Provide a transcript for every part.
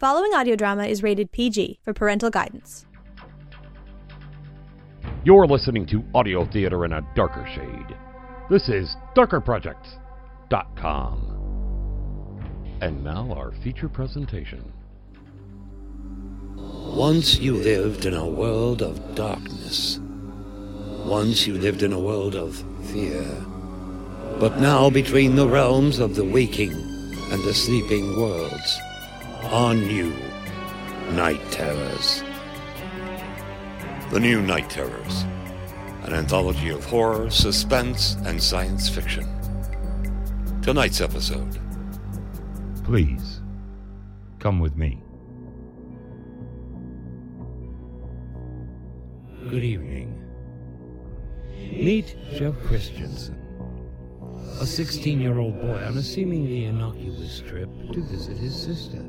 Following audio drama is rated PG for parental guidance. You're listening to Audio Theater in a Darker Shade. This is DarkerProject.com. And now our feature presentation. Once you lived in a world of darkness. Once you lived in a world of fear. But now, between the realms of the waking and the sleeping worlds, are you, Night Terrors. The New Night Terrors, an anthology of horror, suspense, and science fiction. Tonight's episode Please, come with me. Good evening. Meet Jeff Christensen, a 16 year old boy on a seemingly innocuous trip to visit his sister.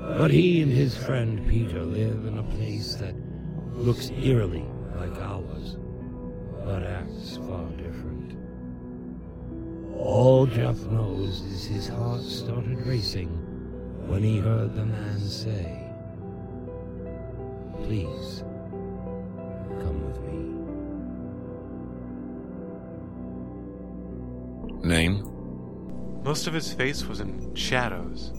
But he and his friend Peter live in a place that looks eerily like ours, but acts far different. All Jeff knows is his heart started racing when he heard the man say, Please, come with me. Name? Most of his face was in shadows.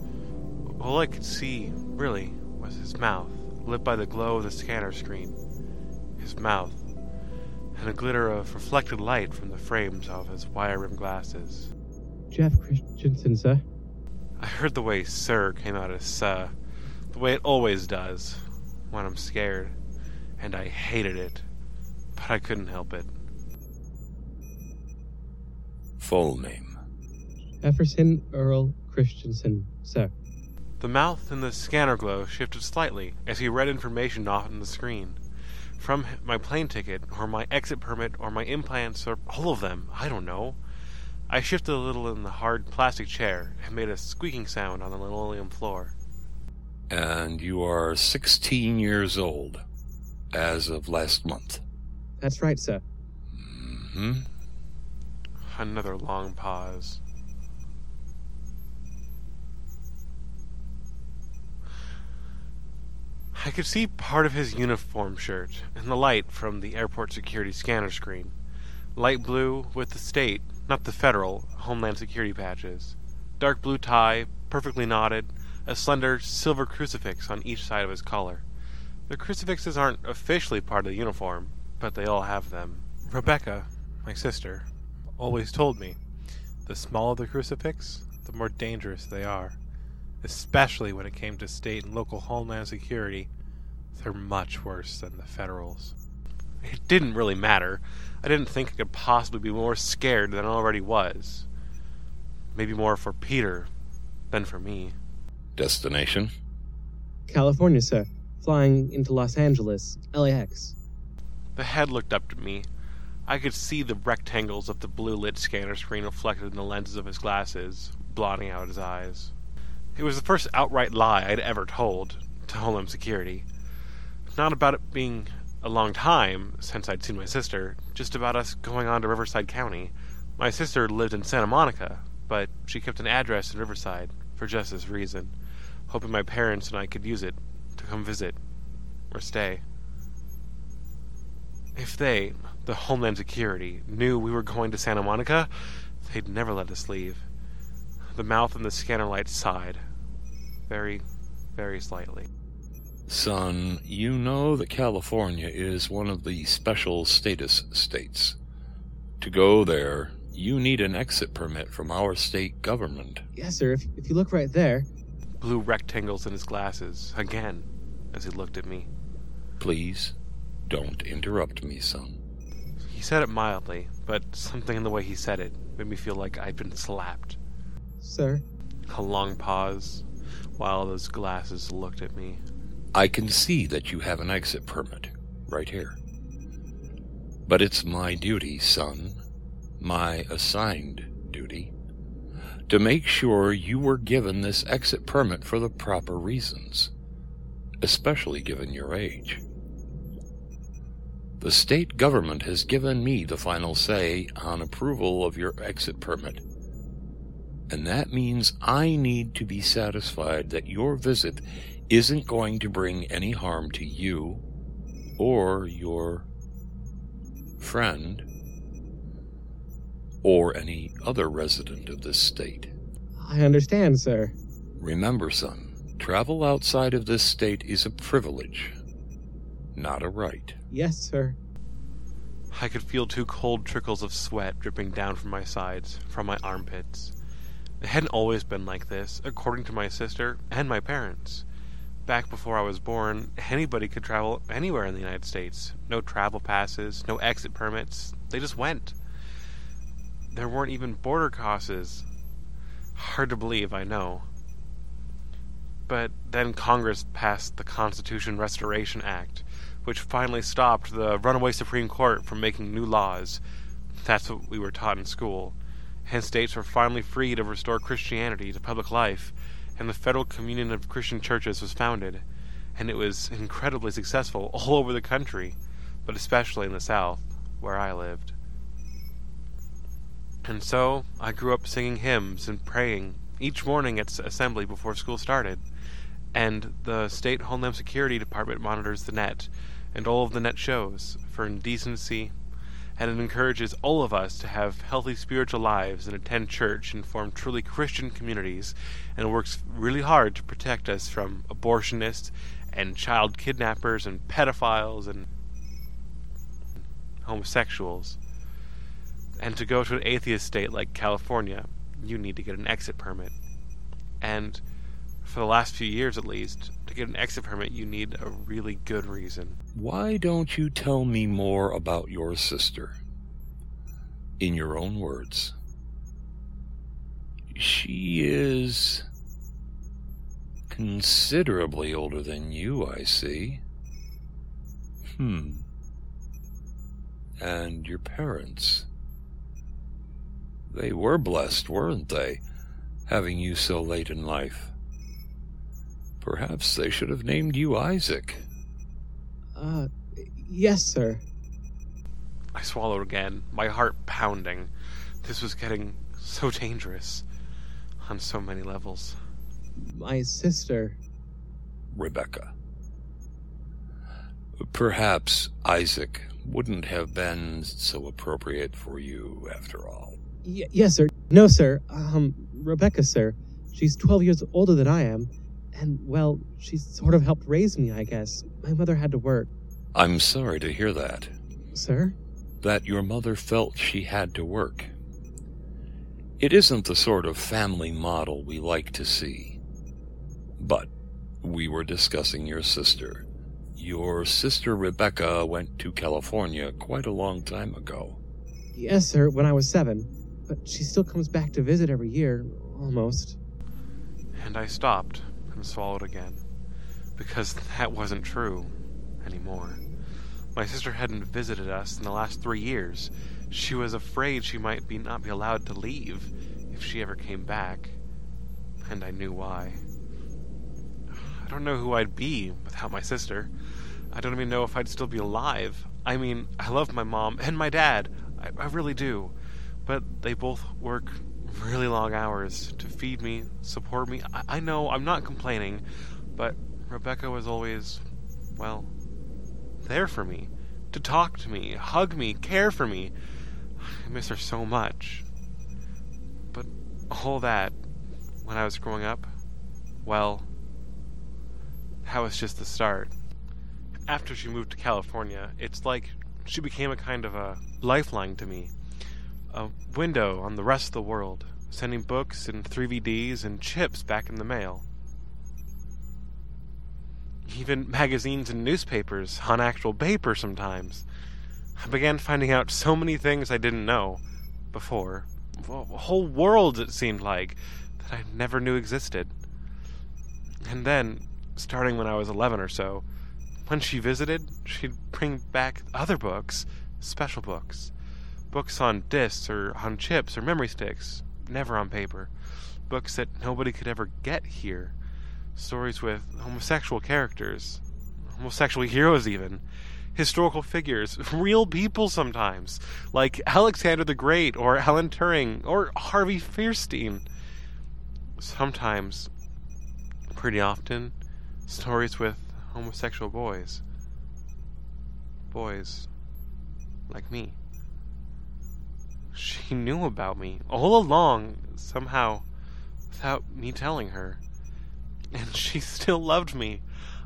All I could see, really, was his mouth, lit by the glow of the scanner screen. His mouth, and a glitter of reflected light from the frames of his wire rimmed glasses. Jeff Christensen, sir. I heard the way Sir came out as Sir, the way it always does when I'm scared, and I hated it, but I couldn't help it. Full name. Jefferson Earl Christensen, sir. The mouth in the scanner glow shifted slightly as he read information off on the screen. From my plane ticket, or my exit permit, or my implants, or all of them, I don't know. I shifted a little in the hard plastic chair and made a squeaking sound on the linoleum floor. And you are 16 years old as of last month. That's right, sir. Mm hmm. Another long pause. I could see part of his uniform shirt in the light from the airport security scanner screen. Light blue with the state, not the federal, Homeland Security patches. Dark blue tie, perfectly knotted, a slender silver crucifix on each side of his collar. The crucifixes aren't officially part of the uniform, but they all have them. Rebecca, my sister, always told me the smaller the crucifix, the more dangerous they are. Especially when it came to state and local homeland security, they're much worse than the federals. It didn't really matter. I didn't think I could possibly be more scared than I already was. Maybe more for Peter than for me. Destination? California, sir. Flying into Los Angeles, LAX. The head looked up at me. I could see the rectangles of the blue lit scanner screen reflected in the lenses of his glasses, blotting out his eyes. It was the first outright lie I'd ever told to Homeland Security. Not about it being a long time since I'd seen my sister, just about us going on to Riverside County. My sister lived in Santa Monica, but she kept an address in Riverside for just this reason, hoping my parents and I could use it to come visit or stay. If they, the Homeland Security, knew we were going to Santa Monica, they'd never let us leave. The mouth in the scanner light sighed. Very, very slightly. Son, you know that California is one of the special status states. To go there, you need an exit permit from our state government. Yes, sir. If, if you look right there. Blue rectangles in his glasses, again, as he looked at me. Please, don't interrupt me, son. He said it mildly, but something in the way he said it made me feel like I'd been slapped. Sir? A long pause, while those glasses looked at me. I can see that you have an exit permit, right here. But it's my duty, son, my assigned duty, to make sure you were given this exit permit for the proper reasons, especially given your age. The state government has given me the final say on approval of your exit permit. And that means I need to be satisfied that your visit isn't going to bring any harm to you or your friend or any other resident of this state. I understand, sir. Remember, son, travel outside of this state is a privilege, not a right. Yes, sir. I could feel two cold trickles of sweat dripping down from my sides, from my armpits. It hadn't always been like this, according to my sister and my parents. Back before I was born, anybody could travel anywhere in the United States. No travel passes, no exit permits. They just went. There weren't even border crosses. Hard to believe, I know. But then Congress passed the Constitution Restoration Act, which finally stopped the runaway Supreme Court from making new laws. That's what we were taught in school and states were finally free to restore Christianity to public life, and the Federal Communion of Christian Churches was founded, and it was incredibly successful all over the country, but especially in the South, where I lived. And so I grew up singing hymns and praying each morning at assembly before school started, and the State Homeland Security Department monitors the net and all of the net shows for indecency, and it encourages all of us to have healthy spiritual lives and attend church and form truly Christian communities, and works really hard to protect us from abortionists and child kidnappers and pedophiles and homosexuals. And to go to an atheist state like California, you need to get an exit permit. And for the last few years at least, to get an exit permit, you need a really good reason. Why don't you tell me more about your sister? In your own words. She is considerably older than you, I see. Hmm. And your parents. They were blessed, weren't they, having you so late in life? Perhaps they should have named you Isaac. Uh, yes, sir. I swallowed again, my heart pounding. This was getting so dangerous on so many levels. My sister. Rebecca. Perhaps Isaac wouldn't have been so appropriate for you after all. Y- yes, sir. No, sir. Um, Rebecca, sir. She's 12 years older than I am. And, well, she sort of helped raise me, I guess. My mother had to work. I'm sorry to hear that. Sir? That your mother felt she had to work. It isn't the sort of family model we like to see. But we were discussing your sister. Your sister Rebecca went to California quite a long time ago. Yes, sir, when I was seven. But she still comes back to visit every year, almost. And I stopped and swallowed again. Because that wasn't true anymore. My sister hadn't visited us in the last three years. She was afraid she might be not be allowed to leave if she ever came back. And I knew why. I don't know who I'd be without my sister. I don't even know if I'd still be alive. I mean, I love my mom and my dad. I, I really do. But they both work really long hours to feed me, support me. I, I know I'm not complaining, but Rebecca was always, well, there for me. To talk to me, hug me, care for me. I miss her so much. But all that, when I was growing up, well, that was just the start. After she moved to California, it's like she became a kind of a lifeline to me. A window on the rest of the world, sending books and 3VDs and chips back in the mail. Even magazines and newspapers on actual paper sometimes. I began finding out so many things I didn't know before. Whole worlds, it seemed like, that I never knew existed. And then, starting when I was 11 or so, when she visited, she'd bring back other books, special books. Books on discs or on chips or memory sticks, never on paper. Books that nobody could ever get here. Stories with homosexual characters, homosexual heroes, even. Historical figures, real people sometimes, like Alexander the Great or Alan Turing or Harvey Fierstein. sometimes, pretty often, stories with homosexual boys. Boys like me. She knew about me all along, somehow, without me telling her. And she still loved me.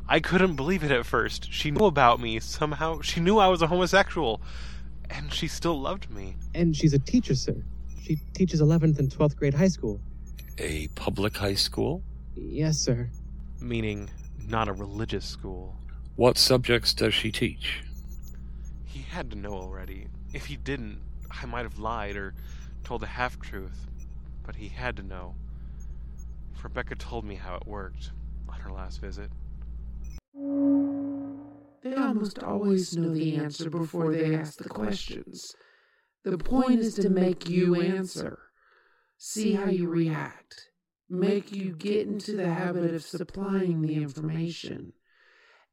I couldn't believe it at first. She knew about me somehow. She knew I was a homosexual. And she still loved me. And she's a teacher, sir. She teaches 11th and 12th grade high school. A public high school? Yes, sir. Meaning, not a religious school. What subjects does she teach? He had to know already. If he didn't, I might have lied or told a half truth. But he had to know. Rebecca told me how it worked on her last visit. They almost always know the answer before they ask the questions. The point is to make you answer. See how you react. Make you get into the habit of supplying the information.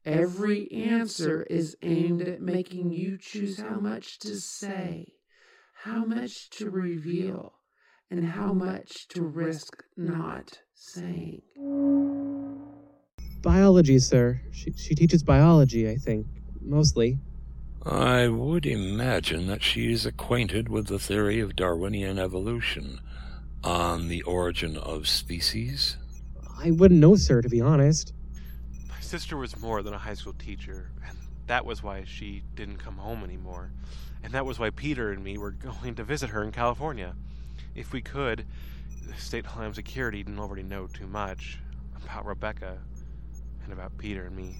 Every answer is aimed at making you choose how much to say, how much to reveal, and how much to risk not saying. Biology, sir. She, she teaches biology, I think. Mostly. I would imagine that she is acquainted with the theory of Darwinian evolution on the origin of species. I wouldn't know, sir, to be honest. My sister was more than a high school teacher, and that was why she didn't come home anymore. And that was why Peter and me were going to visit her in California. If we could, State Homeland Security didn't already know too much about Rebecca and about Peter and me.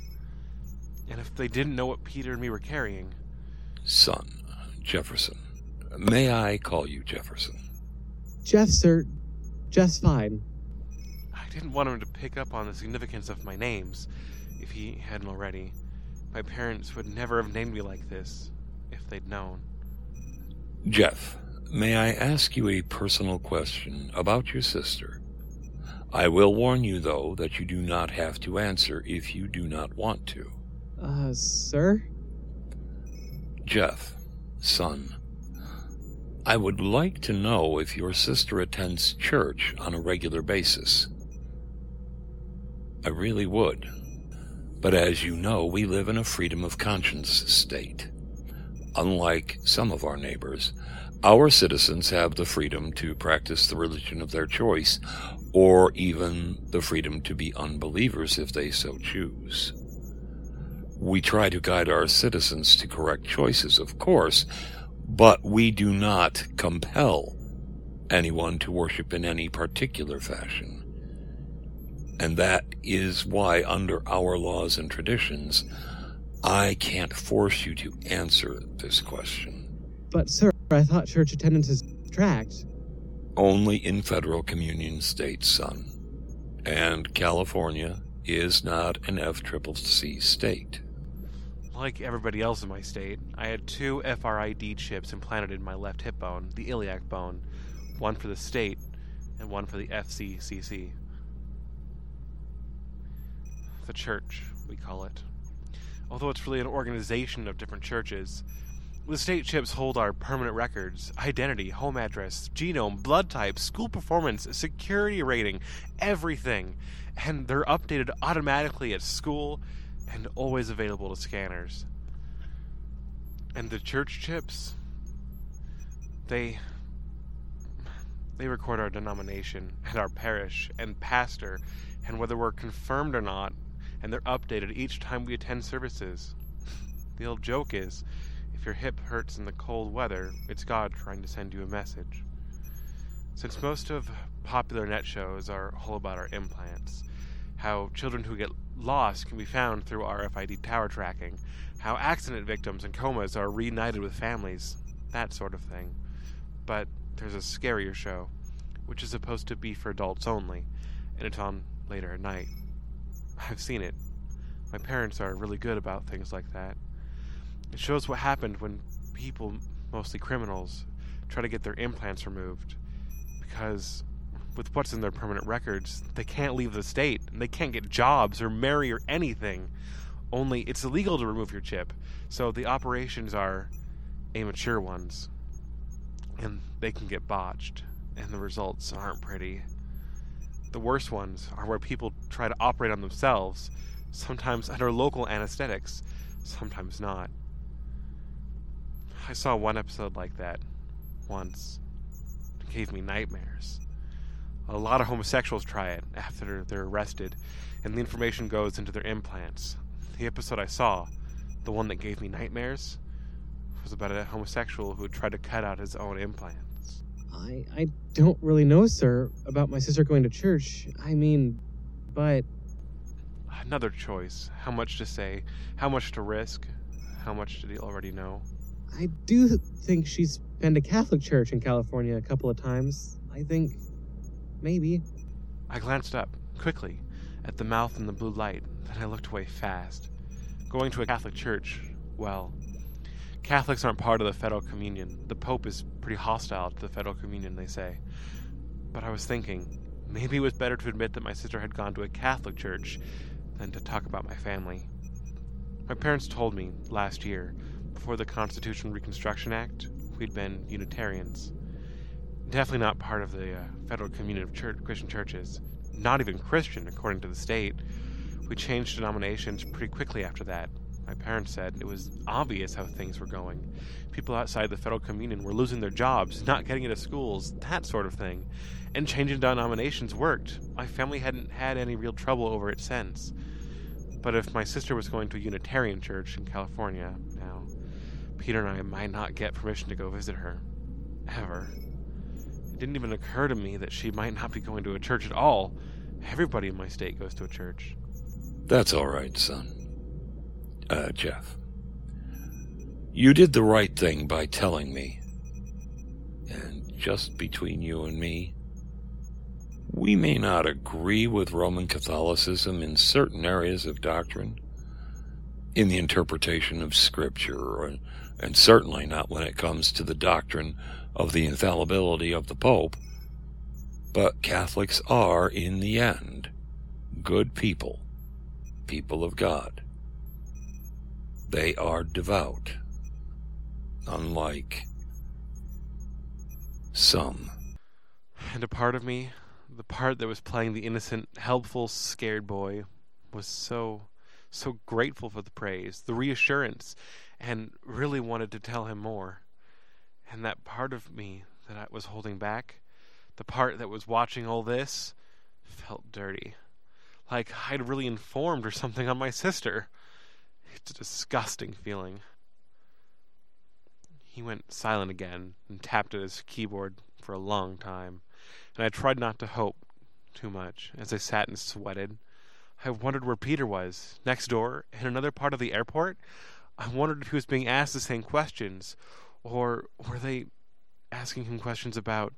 And if they didn't know what Peter and me were carrying. Son, Jefferson. May I call you Jefferson? Jeff, sir. Jeff's fine. I didn't want him to pick up on the significance of my names, if he hadn't already. My parents would never have named me like this, if they'd known. Jeff, may I ask you a personal question about your sister? I will warn you, though, that you do not have to answer if you do not want to. Uh, sir? Jeff, son, I would like to know if your sister attends church on a regular basis. I really would. But as you know, we live in a freedom of conscience state. Unlike some of our neighbors, our citizens have the freedom to practice the religion of their choice, or even the freedom to be unbelievers if they so choose. We try to guide our citizens to correct choices, of course, but we do not compel anyone to worship in any particular fashion. And that is why, under our laws and traditions, I can't force you to answer this question. But, sir, I thought church attendance is tracked. Only in federal communion states, son. And California is not an FCCC state. Like everybody else in my state, I had two FRID chips implanted in my left hip bone, the iliac bone, one for the state and one for the FCCC. The church, we call it. Although it's really an organization of different churches, the state chips hold our permanent records, identity, home address, genome, blood type, school performance, security rating, everything. And they're updated automatically at school and always available to scanners. And the church chips, they they record our denomination and our parish and pastor and whether we're confirmed or not, and they're updated each time we attend services. The old joke is if your hip hurts in the cold weather, it's God trying to send you a message. Since most of popular net shows are all about our implants, how children who get lost can be found through RFID tower tracking, how accident victims and comas are reunited with families, that sort of thing. But there's a scarier show, which is supposed to be for adults only, and it's on later at night. I've seen it. My parents are really good about things like that. It shows what happened when people, mostly criminals, try to get their implants removed. Because with what's in their permanent records, they can't leave the state, and they can't get jobs or marry or anything. Only it's illegal to remove your chip, so the operations are immature ones. And they can get botched, and the results aren't pretty. The worst ones are where people try to operate on themselves, sometimes under local anesthetics, sometimes not. I saw one episode like that once. It gave me nightmares. A lot of homosexuals try it after they're arrested, and the information goes into their implants. The episode I saw, the one that gave me nightmares, was about a homosexual who tried to cut out his own implants. I I don't really know, sir, about my sister going to church. I mean, but Another choice. How much to say, how much to risk, how much did he already know? I do think she's been to Catholic church in California a couple of times. I think maybe. I glanced up, quickly, at the mouth in the blue light, then I looked away fast. Going to a Catholic church, well, Catholics aren't part of the Federal Communion. The Pope is pretty hostile to the Federal Communion, they say. But I was thinking, maybe it was better to admit that my sister had gone to a Catholic church than to talk about my family. My parents told me last year, before the Constitution Reconstruction Act, we'd been Unitarians. Definitely not part of the uh, Federal Communion of church, Christian Churches. Not even Christian, according to the state. We changed denominations pretty quickly after that. My parents said it was obvious how things were going. People outside the Federal Communion were losing their jobs, not getting into schools, that sort of thing. And changing denominations worked. My family hadn't had any real trouble over it since. But if my sister was going to a Unitarian church in California now, Peter and I might not get permission to go visit her. Ever. It didn't even occur to me that she might not be going to a church at all. Everybody in my state goes to a church. That's all right, son. Uh, Jeff. You did the right thing by telling me. And just between you and me, we may not agree with Roman Catholicism in certain areas of doctrine, in the interpretation of Scripture, and certainly not when it comes to the doctrine of the infallibility of the Pope. But Catholics are, in the end, good people, people of God. They are devout, unlike some. And a part of me, the part that was playing the innocent, helpful, scared boy, was so, so grateful for the praise, the reassurance, and really wanted to tell him more. And that part of me that I was holding back, the part that was watching all this, felt dirty. Like I'd really informed or something on my sister. It's a disgusting feeling. He went silent again and tapped at his keyboard for a long time, and I tried not to hope too much as I sat and sweated. I wondered where Peter was, next door, in another part of the airport. I wondered if he was being asked the same questions, or were they asking him questions about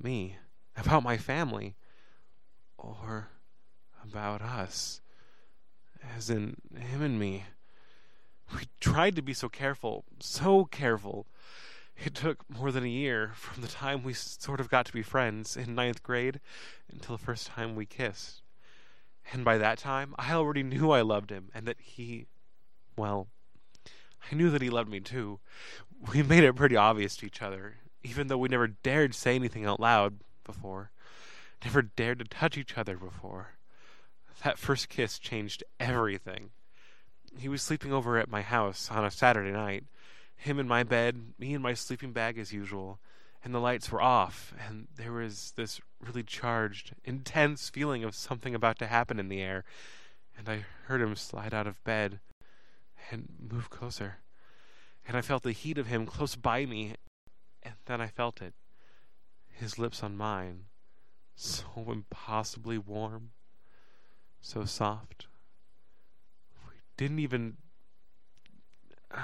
me, about my family, or about us, as in him and me. We tried to be so careful, so careful. It took more than a year from the time we sort of got to be friends in ninth grade until the first time we kissed. And by that time, I already knew I loved him and that he, well, I knew that he loved me too. We made it pretty obvious to each other, even though we never dared say anything out loud before, never dared to touch each other before. That first kiss changed everything. He was sleeping over at my house on a Saturday night, him in my bed, me in my sleeping bag as usual, and the lights were off, and there was this really charged, intense feeling of something about to happen in the air, and I heard him slide out of bed and move closer. And I felt the heat of him close by me, and then I felt it. His lips on mine, so impossibly warm, so soft. We didn't even.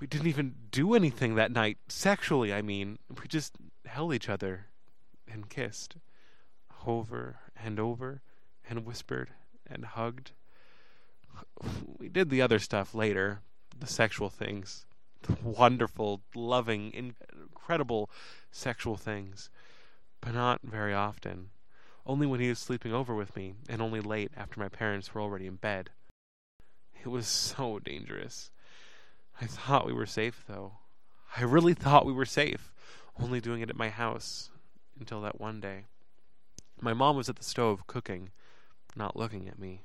We didn't even do anything that night, sexually, I mean. We just held each other and kissed. Over and over, and whispered and hugged. We did the other stuff later, the sexual things, the wonderful, loving, incredible sexual things, but not very often. Only when he was sleeping over with me, and only late after my parents were already in bed. It was so dangerous. I thought we were safe, though. I really thought we were safe, only doing it at my house, until that one day. My mom was at the stove cooking, not looking at me.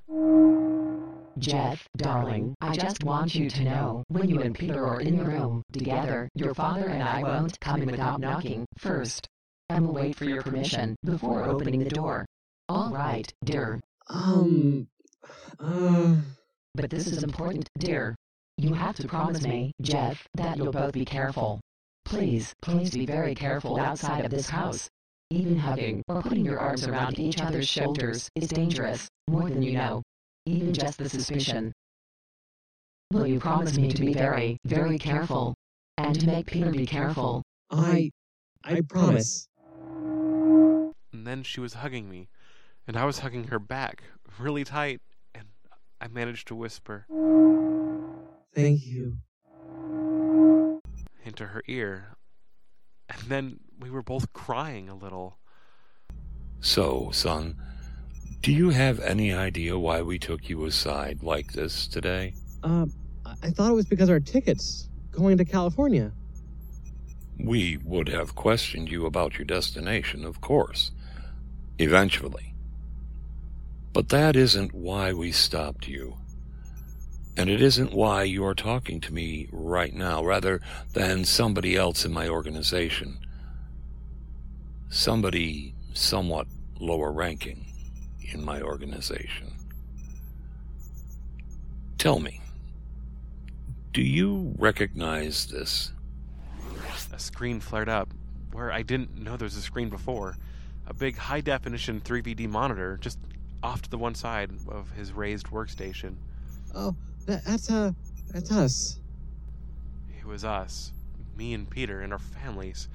Jeff, darling, I just want you to know, when you and Peter are in the room together, your father and I won't come in without knocking first. And we'll wait for your permission before opening the door. All right, dear. Um, uh, But this is important, dear. You have to promise me, Jeff, that you'll both be careful. Please, please be very careful outside of this house. Even hugging or putting your arms around each other's shoulders is dangerous, more than you know. Even just the suspicion. Will you promise me to be very, very careful? And to make Peter be careful? I, I promise. And then she was hugging me, and I was hugging her back, really tight, and I managed to whisper Thank you. into her ear. And then we were both crying a little. So, son, do you have any idea why we took you aside like this today? Uh, I- I thought it was because our tickets going to California. We would have questioned you about your destination, of course, eventually. But that isn't why we stopped you. And it isn't why you are talking to me right now, rather than somebody else in my organization. Somebody somewhat lower ranking in my organization. Tell me, do you recognize this? A screen flared up where I didn't know there was a screen before. A big high definition 3VD monitor just off to the one side of his raised workstation. Oh, that, that's uh, that's us. It was us, me and Peter and our families,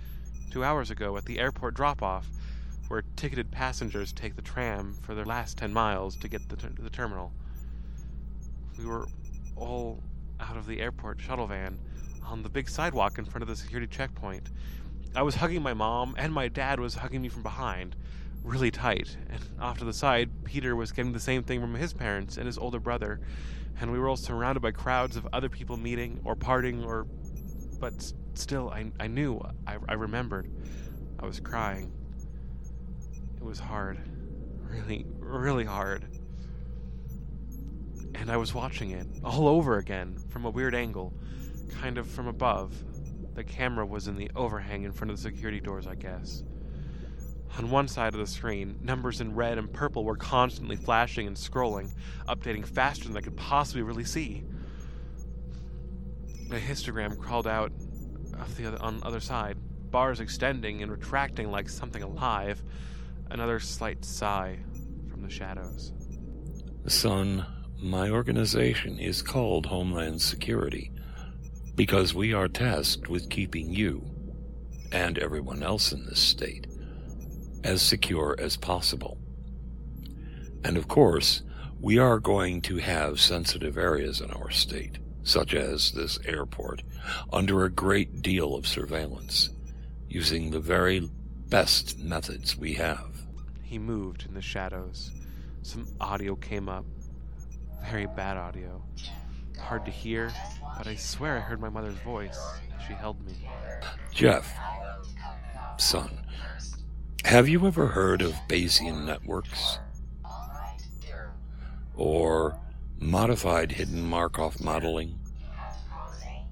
two hours ago at the airport drop off, where ticketed passengers take the tram for their last 10 miles to get the ter- the terminal. We were all out of the airport shuttle van on the big sidewalk in front of the security checkpoint. I was hugging my mom, and my dad was hugging me from behind, really tight. And off to the side, Peter was getting the same thing from his parents and his older brother. And we were all surrounded by crowds of other people meeting or parting or. But still, I, I knew, I, I remembered. I was crying. It was hard. Really, really hard. And I was watching it all over again from a weird angle, kind of from above. The camera was in the overhang in front of the security doors, I guess. On one side of the screen, numbers in red and purple were constantly flashing and scrolling, updating faster than I could possibly really see. A histogram crawled out the other, on the other side, bars extending and retracting like something alive. Another slight sigh from the shadows. Son, my organization is called Homeland Security because we are tasked with keeping you and everyone else in this state as secure as possible. And of course, we are going to have sensitive areas in our state, such as this airport, under a great deal of surveillance, using the very best methods we have. He moved in the shadows. Some audio came up. Very bad audio. Hard to hear, but I swear I heard my mother's voice as she held me. Jeff, son, have you ever heard of Bayesian networks? Or modified hidden Markov modeling?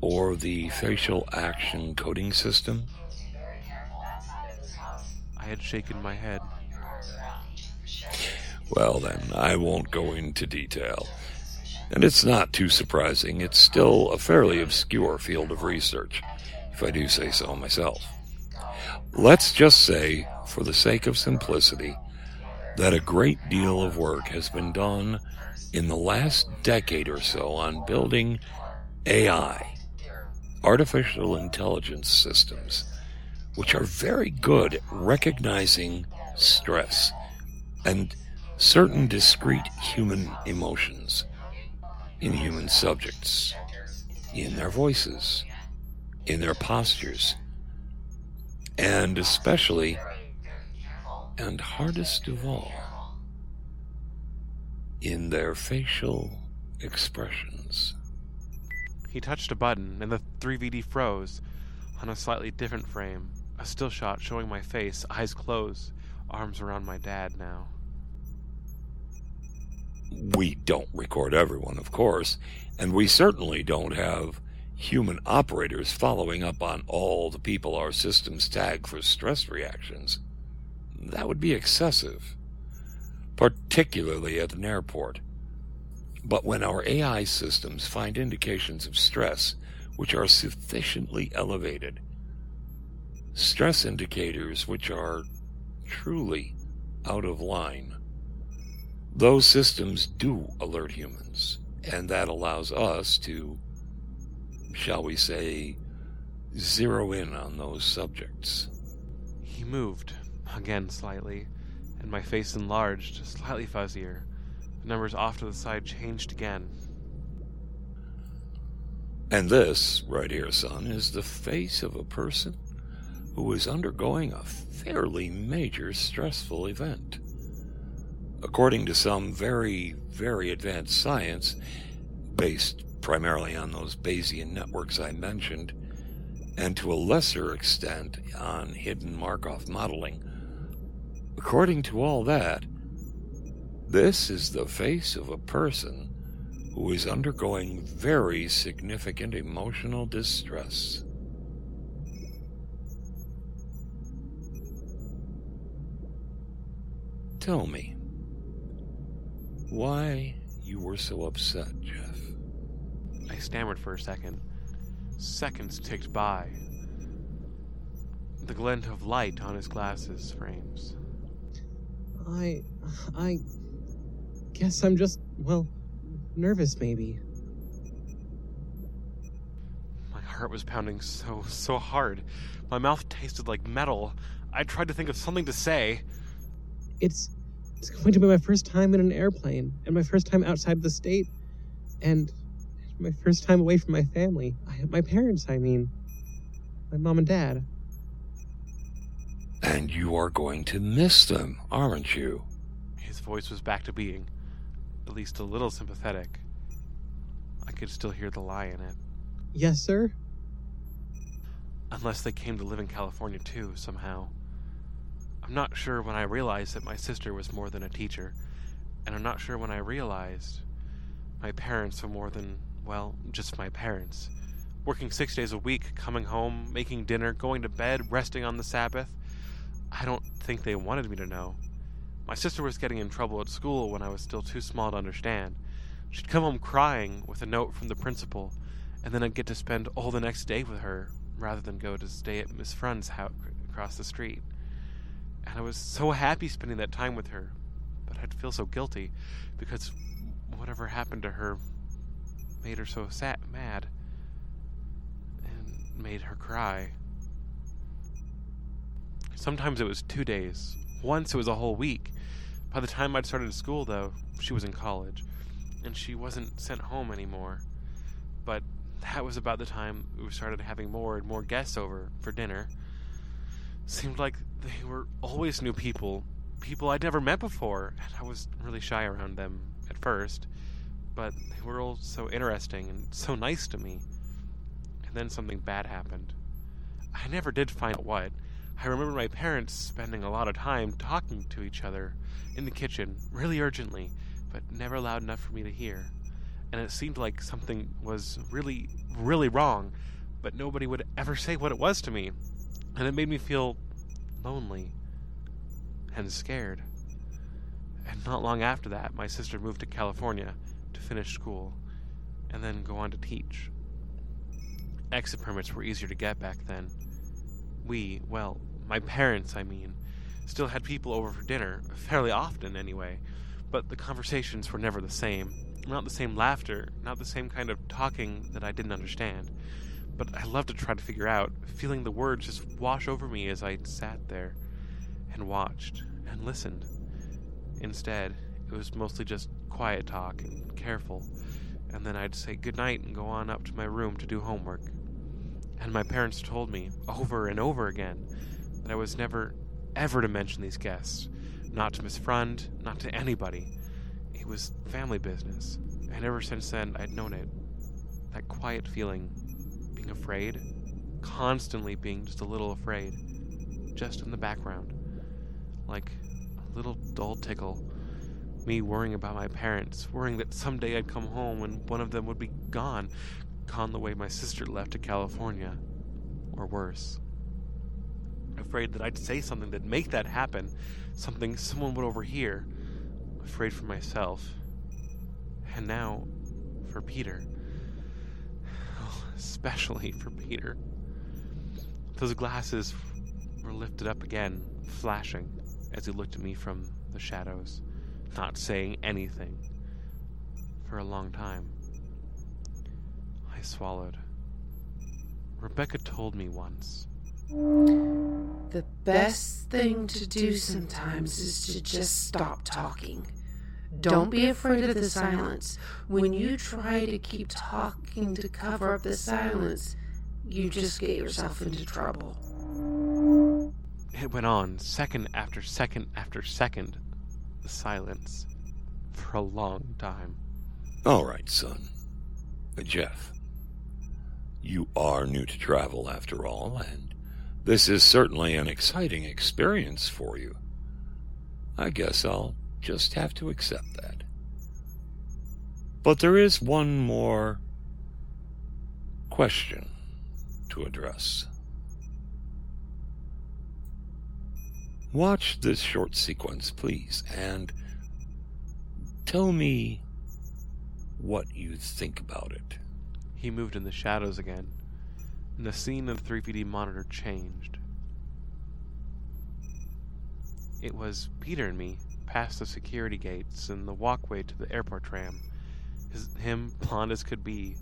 Or the facial action coding system? I had shaken my head. Well, then, I won't go into detail. And it's not too surprising. It's still a fairly obscure field of research, if I do say so myself. Let's just say, for the sake of simplicity, that a great deal of work has been done in the last decade or so on building AI, artificial intelligence systems, which are very good at recognizing stress and certain discrete human emotions in human subjects, in their voices, in their postures, and especially, and hardest of all, in their facial expressions. He touched a button, and the 3VD froze on a slightly different frame. A still shot showing my face, eyes closed, arms around my dad now. We don't record everyone, of course, and we certainly don't have human operators following up on all the people our systems tag for stress reactions. That would be excessive, particularly at an airport. But when our AI systems find indications of stress which are sufficiently elevated, stress indicators which are truly out of line, those systems do alert humans, and that allows us to, shall we say, zero in on those subjects. He moved, again slightly, and my face enlarged, slightly fuzzier. The numbers off to the side changed again. And this, right here, son, is the face of a person who is undergoing a fairly major stressful event. According to some very, very advanced science, based primarily on those Bayesian networks I mentioned, and to a lesser extent on hidden Markov modeling, according to all that, this is the face of a person who is undergoing very significant emotional distress. Tell me, why you were so upset, Jeff? I stammered for a second. Seconds ticked by. The glint of light on his glasses frames. I. I. guess I'm just, well, nervous maybe. My heart was pounding so, so hard. My mouth tasted like metal. I tried to think of something to say. It's. It's going to be my first time in an airplane, and my first time outside the state, and my first time away from my family. I, my parents, I mean. My mom and dad. And you are going to miss them, aren't you? His voice was back to being, at least a little sympathetic. I could still hear the lie in it. Yes, sir? Unless they came to live in California too, somehow. I'm not sure when I realized that my sister was more than a teacher, and I'm not sure when I realized my parents were more than, well, just my parents. Working six days a week, coming home, making dinner, going to bed, resting on the Sabbath. I don't think they wanted me to know. My sister was getting in trouble at school when I was still too small to understand. She'd come home crying with a note from the principal, and then I'd get to spend all the next day with her rather than go to stay at Miss Friend's house across the street. And I was so happy spending that time with her, but I'd feel so guilty because whatever happened to her made her so sad, mad, and made her cry. Sometimes it was two days. Once it was a whole week. By the time I'd started school, though, she was in college, and she wasn't sent home anymore. But that was about the time we started having more and more guests over for dinner. Seemed like they were always new people, people I'd never met before, and I was really shy around them at first. But they were all so interesting and so nice to me. And then something bad happened. I never did find out what. I remember my parents spending a lot of time talking to each other in the kitchen, really urgently, but never loud enough for me to hear. And it seemed like something was really, really wrong, but nobody would ever say what it was to me. And it made me feel lonely and scared. And not long after that, my sister moved to California to finish school and then go on to teach. Exit permits were easier to get back then. We, well, my parents, I mean, still had people over for dinner, fairly often anyway, but the conversations were never the same. Not the same laughter, not the same kind of talking that I didn't understand. But I loved to try to figure out, feeling the words just wash over me as I sat there and watched and listened. Instead, it was mostly just quiet talk and careful, and then I'd say goodnight and go on up to my room to do homework. And my parents told me over and over again that I was never, ever to mention these guests. Not to Miss Frund, not to anybody. It was family business. And ever since then, I'd known it. That quiet feeling, being afraid, constantly being just a little afraid, just in the background. like a little dull tickle. Me worrying about my parents, worrying that someday I'd come home and one of them would be gone, gone the way my sister left to California. Or worse. Afraid that I'd say something that'd make that happen, something someone would overhear. Afraid for myself. And now, for Peter. Especially for Peter. Those glasses were lifted up again, flashing, as he looked at me from the shadows, not saying anything. For a long time. I swallowed. Rebecca told me once. The best thing to do sometimes is to just stop talking. Don't be afraid of the silence. When you try to keep talking to cover up the silence, you just get yourself into trouble. It went on, second after second after second. The silence. For a long time. All right, son. Uh, Jeff, you are new to travel after all, and this is certainly an exciting experience for you. I guess I'll just have to accept that. But there is one more question to address. Watch this short sequence, please, and tell me what you think about it. He moved in the shadows again, and the scene of the 3PD monitor changed. It was Peter and me past the security gates and the walkway to the airport tram. His, him, blond as could be,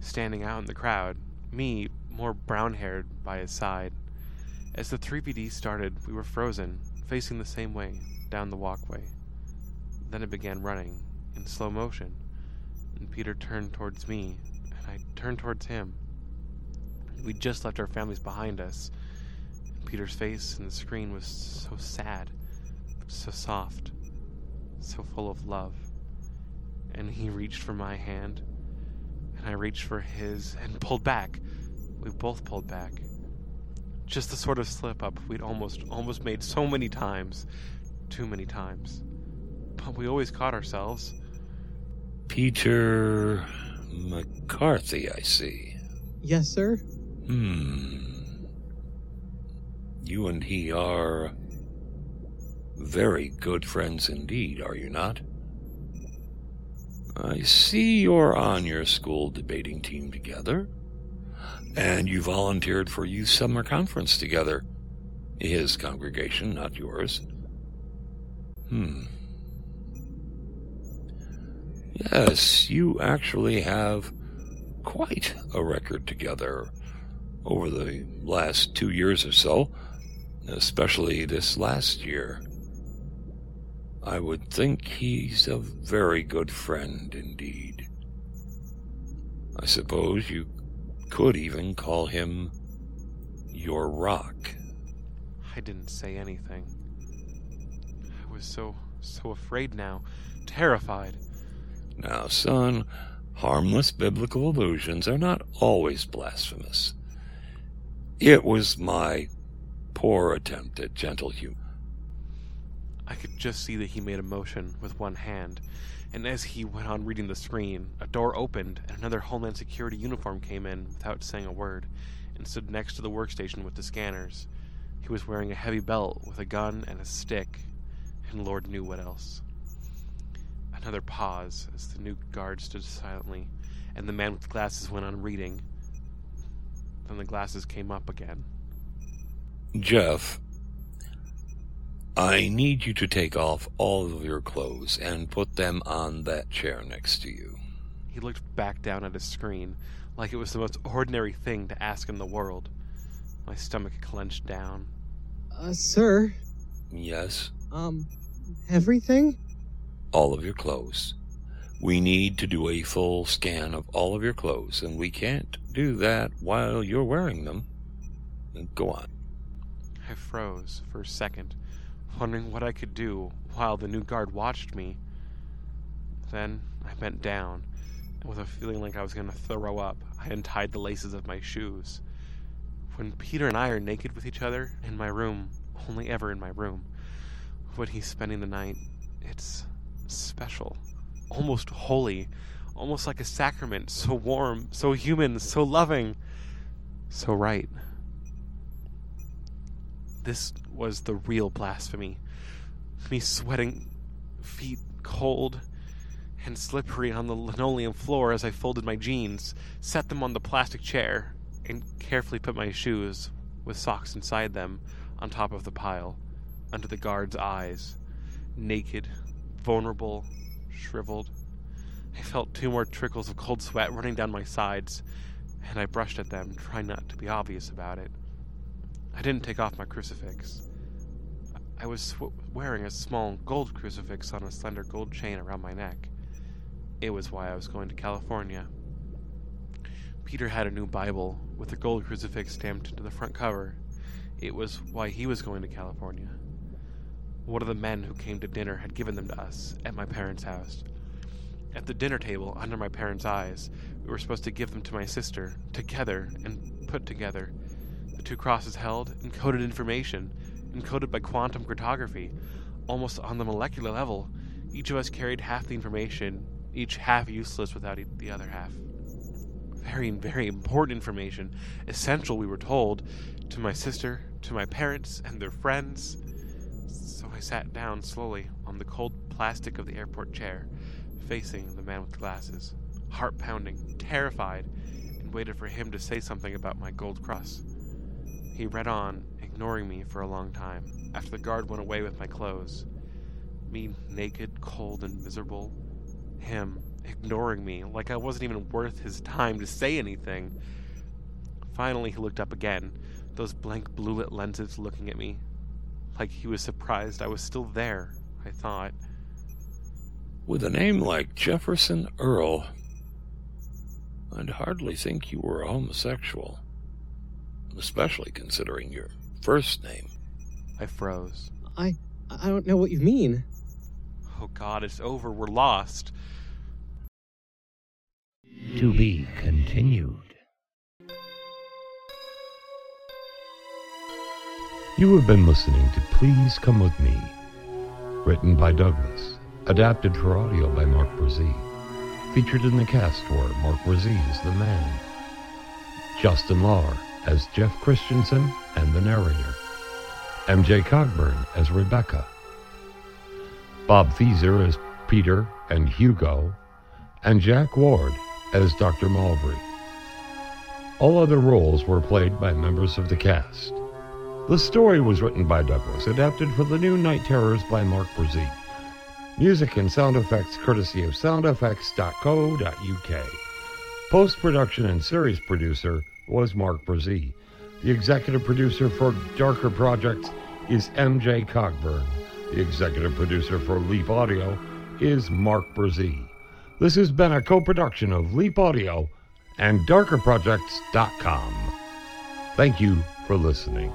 standing out in the crowd, me, more brown haired, by his side. As the 3PD started, we were frozen, facing the same way, down the walkway. Then it began running, in slow motion, and Peter turned towards me, and I turned towards him. We'd just left our families behind us. And Peter's face in the screen was so sad, so soft, so full of love. And he reached for my hand, and I reached for his and pulled back. We both pulled back. Just the sort of slip up we'd almost almost made so many times, too many times. But we always caught ourselves. Peter McCarthy, I see. Yes, sir? Hmm. You and he are very good friends indeed, are you not? I see you're on your school debating team together, and you volunteered for youth summer conference together. His congregation, not yours. Hmm. Yes, you actually have quite a record together over the last two years or so, especially this last year. I would think he's a very good friend indeed. I suppose you could even call him your rock. I didn't say anything. I was so, so afraid now, terrified. Now, son, harmless biblical allusions are not always blasphemous. It was my poor attempt at gentle humor. I could just see that he made a motion with one hand, and as he went on reading the screen, a door opened and another Homeland Security uniform came in without saying a word and stood next to the workstation with the scanners. He was wearing a heavy belt with a gun and a stick, and Lord knew what else. Another pause as the new guard stood silently, and the man with the glasses went on reading. Then the glasses came up again. Jeff, I need you to take off all of your clothes and put them on that chair next to you. He looked back down at his screen like it was the most ordinary thing to ask in the world. My stomach clenched down. Uh, sir? Yes? Um, everything? All of your clothes. We need to do a full scan of all of your clothes, and we can't do that while you're wearing them. Go on. I froze for a second, wondering what I could do while the new guard watched me. Then I bent down, and with a feeling like I was going to throw up, I untied the laces of my shoes. When Peter and I are naked with each other in my room, only ever in my room, when he's spending the night, it's special, almost holy, almost like a sacrament, so warm, so human, so loving, so right. This was the real blasphemy. Me sweating, feet cold and slippery on the linoleum floor as I folded my jeans, set them on the plastic chair, and carefully put my shoes, with socks inside them, on top of the pile, under the guard's eyes. Naked, vulnerable, shriveled. I felt two more trickles of cold sweat running down my sides, and I brushed at them, trying not to be obvious about it. I didn't take off my crucifix. I was sw- wearing a small gold crucifix on a slender gold chain around my neck. It was why I was going to California. Peter had a new Bible with a gold crucifix stamped into the front cover. It was why he was going to California. One of the men who came to dinner had given them to us at my parents' house. At the dinner table, under my parents' eyes, we were supposed to give them to my sister, together and put together. The two crosses held encoded information, encoded by quantum cryptography, almost on the molecular level. Each of us carried half the information, each half useless without the other half. Very, very important information, essential, we were told, to my sister, to my parents, and their friends. So I sat down slowly on the cold plastic of the airport chair, facing the man with glasses, heart pounding, terrified, and waited for him to say something about my gold cross. He read on, ignoring me for a long time, after the guard went away with my clothes. Me naked, cold, and miserable. Him ignoring me like I wasn't even worth his time to say anything. Finally, he looked up again, those blank blue lit lenses looking at me. Like he was surprised I was still there, I thought. With a name like Jefferson Earl, I'd hardly think you were a homosexual, especially considering your first name. I froze. I I don't know what you mean. Oh god, it's over. We're lost. To be continued. You have been listening to Please Come With Me, written by Douglas, adapted for audio by Mark Brzee. Featured in the cast were Mark Brzee as the man, Justin Lahr as Jeff Christensen and the narrator, MJ Cogburn as Rebecca, Bob Thieser as Peter and Hugo, and Jack Ward as Dr. Mulvey. All other roles were played by members of the cast. The story was written by Douglas, adapted for the new Night Terrors by Mark Brzee. Music and sound effects courtesy of soundeffects.co.uk. Post production and series producer was Mark Brzee. The executive producer for Darker Projects is MJ Cogburn. The executive producer for Leap Audio is Mark Brzee. This has been a co production of Leap Audio and DarkerProjects.com. Thank you for listening.